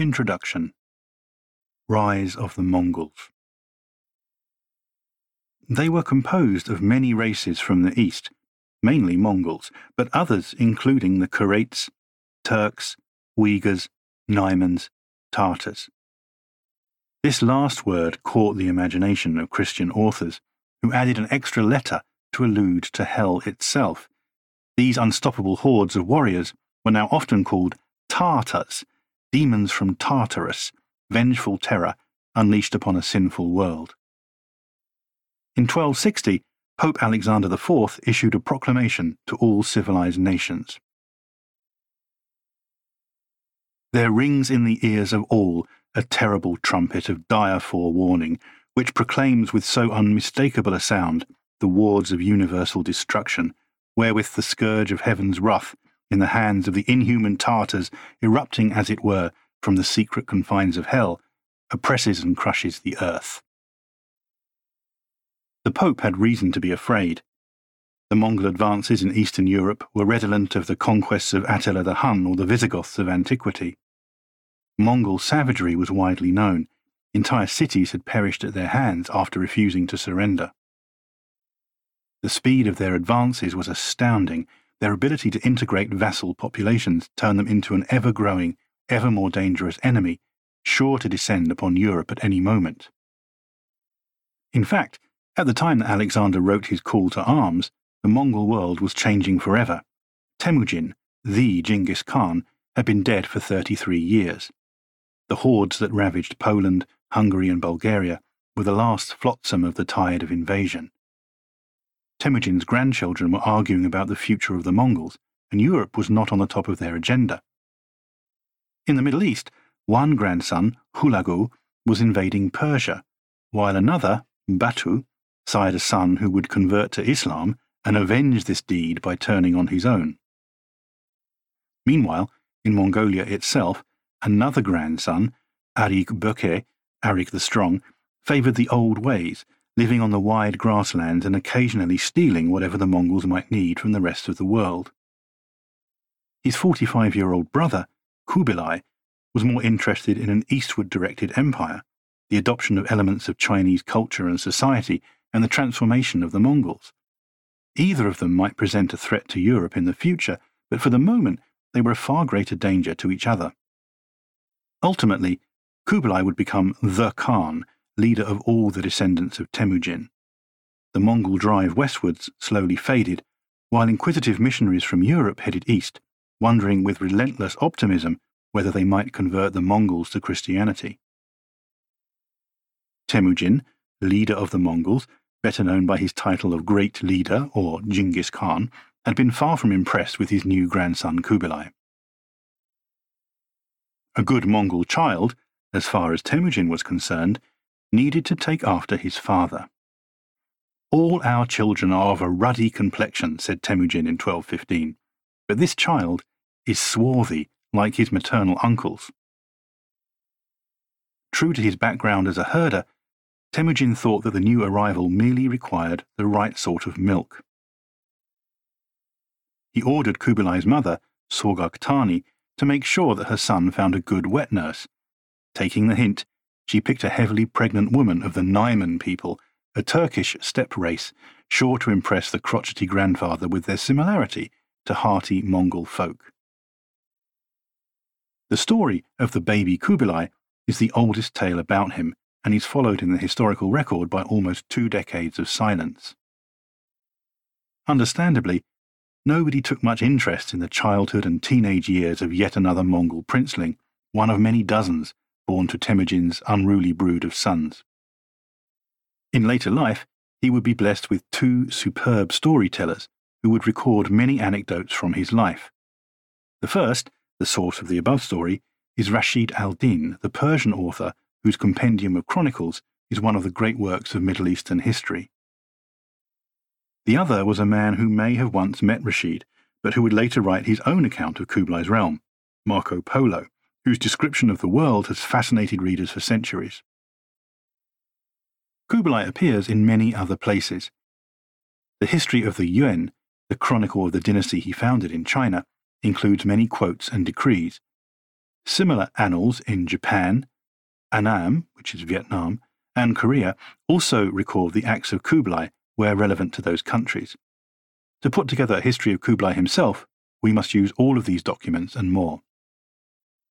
Introduction Rise of the Mongols They were composed of many races from the east, mainly Mongols, but others including the Karaits, Turks, Uyghurs, Naimans, Tartars. This last word caught the imagination of Christian authors, who added an extra letter to allude to hell itself. These unstoppable hordes of warriors were now often called Tartars, demons from Tartarus, vengeful terror unleashed upon a sinful world. In 1260, Pope Alexander IV issued a proclamation to all civilized nations. There rings in the ears of all a terrible trumpet of dire forewarning, which proclaims with so unmistakable a sound the wards of universal destruction, wherewith the scourge of heaven's wrath, in the hands of the inhuman Tartars, erupting as it were from the secret confines of hell, oppresses and crushes the earth. The Pope had reason to be afraid. The Mongol advances in Eastern Europe were redolent of the conquests of Attila the Hun or the Visigoths of antiquity. Mongol savagery was widely known. Entire cities had perished at their hands after refusing to surrender. The speed of their advances was astounding. Their ability to integrate vassal populations turned them into an ever growing, ever more dangerous enemy, sure to descend upon Europe at any moment. In fact, at the time that Alexander wrote his call to arms, the Mongol world was changing forever. Temujin, the Genghis Khan, had been dead for 33 years. The hordes that ravaged Poland, Hungary, and Bulgaria were the last flotsam of the tide of invasion. Temujin's grandchildren were arguing about the future of the Mongols, and Europe was not on the top of their agenda. In the Middle East, one grandson, Hulagu, was invading Persia, while another, Batu, sired a son who would convert to Islam and avenge this deed by turning on his own. Meanwhile, in Mongolia itself, Another grandson, Arik Böke, Arik the Strong, favoured the old ways, living on the wide grasslands and occasionally stealing whatever the Mongols might need from the rest of the world. His 45 year old brother, Khubilai, was more interested in an eastward directed empire, the adoption of elements of Chinese culture and society, and the transformation of the Mongols. Either of them might present a threat to Europe in the future, but for the moment they were a far greater danger to each other. Ultimately, Khubilai would become the Khan, leader of all the descendants of Temujin. The Mongol drive westwards slowly faded, while inquisitive missionaries from Europe headed east, wondering with relentless optimism whether they might convert the Mongols to Christianity. Temujin, leader of the Mongols, better known by his title of Great Leader or Genghis Khan, had been far from impressed with his new grandson Khubilai. A good Mongol child, as far as Temujin was concerned, needed to take after his father. All our children are of a ruddy complexion, said Temujin in 1215, but this child is swarthy like his maternal uncles. True to his background as a herder, Temujin thought that the new arrival merely required the right sort of milk. He ordered Khubilai's mother, Sorghaghtani, to make sure that her son found a good wet nurse. Taking the hint, she picked a heavily pregnant woman of the Naiman people, a Turkish steppe race, sure to impress the crotchety grandfather with their similarity to hearty Mongol folk. The story of the baby Khubilai is the oldest tale about him and is followed in the historical record by almost two decades of silence. Understandably, nobody took much interest in the childhood and teenage years of yet another Mongol princeling, one of many dozens born to Temujin's unruly brood of sons. In later life, he would be blessed with two superb storytellers who would record many anecdotes from his life. The first, the source of the above story, is Rashid al Din, the Persian author whose compendium of chronicles is one of the great works of Middle Eastern history. The other was a man who may have once met Rashid, but who would later write his own account of Khubilai's realm, Marco Polo, whose description of the world has fascinated readers for centuries. Khubilai appears in many other places. The history of the Yuan, the chronicle of the dynasty he founded in China, includes many quotes and decrees. Similar annals in Japan, Annam, which is Vietnam, and Korea also record the acts of Khubilai where relevant to those countries. To put together a history of Khubilai himself, we must use all of these documents and more.